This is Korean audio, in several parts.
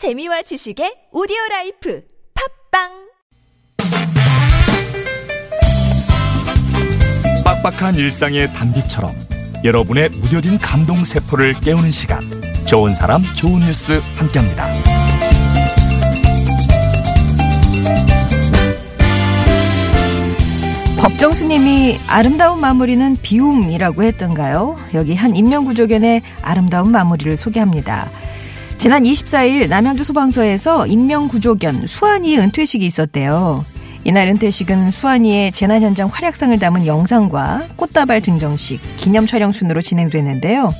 재미와 지식의 오디오 라이프 팟빵 빡빡한 일상의 단비처럼 여러분의 무뎌진 감동 세포를 깨우는 시간 좋은 사람 좋은 뉴스 함께합니다. 법정 스님이 아름다운 마무리는 비움이라고 했던가요? 여기 한 인명구조견의 아름다운 마무리를 소개합니다. 지난 24일 남양주 소방서에서 인명구조견 수환이의 은퇴식이 있었대요. 이날 은퇴식은 수환이의 재난 현장 활약상을 담은 영상과 꽃다발 증정식, 기념 촬영 순으로 진행됐는데요.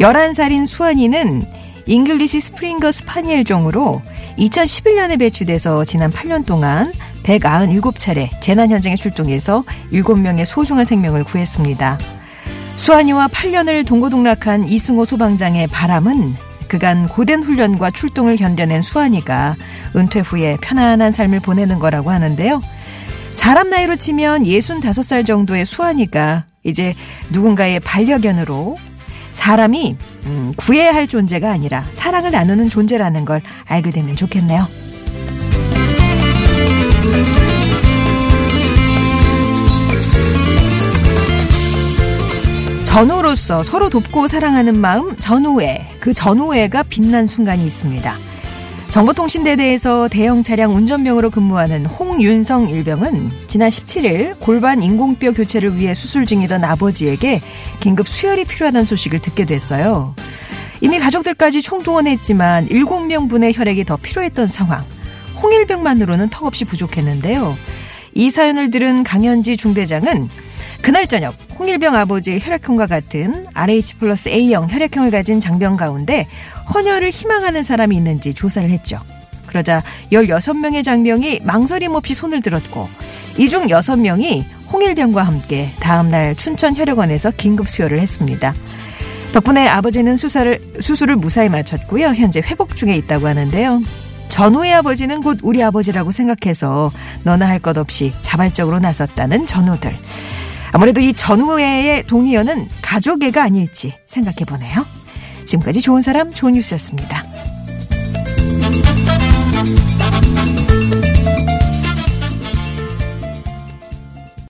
11살인 수환이는 English Springer Spaniel 종으로 2011년에 배출돼서 지난 8년 동안 197차례 재난 현장에 출동해서 7명의 소중한 생명을 구했습니다. 수환이와 8년을 동고동락한 이승호 소방장의 바람은 그간 고된 훈련과 출동을 견뎌낸 수환이가 은퇴 후에 편안한 삶을 보내는 거라고 하는데요. 사람 나이로 치면 65살 정도의 수환이가 이제 누군가의 반려견으로 사람이 음, 구해야 할 존재가 아니라 사랑을 나누는 존재라는 걸 알게 되면 좋겠네요. 전우로서 서로 돕고 사랑하는 마음 전우회 그 전우회가 빛난 순간이 있습니다. 정보통신대대에서 대형 차량 운전병으로 근무하는 홍윤성 일병은 지난 17일 골반 인공뼈 교체를 위해 수술 중이던 아버지에게 긴급 수혈이 필요하다는 소식을 듣게 됐어요. 이미 가족들까지 총동원했지만 7명 분의 혈액이 더 필요했던 상황. 홍일병만으로는 턱없이 부족했는데요. 이 사연을 들은 강현지 중대장은 그날 저녁 홍일병 아버지의 혈액형과 같은 RH 플러스 A형 혈액형을 가진 장병 가운데 헌혈을 희망하는 사람이 있는지 조사를 했죠. 그러자 16명의 장병이 망설임 없이 손을 들었고 이 중 6명이 홍일병과 함께 다음날 춘천 혈액원에서 긴급 수혈을 했습니다. 덕분에 아버지는 수사를, 수술을 무사히 마쳤고요. 현재 회복 중에 있다고 하는데요. 전우의 아버지는 곧 우리 아버지라고 생각해서 너나 할 것 없이 자발적으로 나섰다는 전우들. 아무래도 이 전우회의 동의어는 가족애가 아닐지 생각해 보네요. 지금까지 좋은 사람 좋은 뉴스였습니다.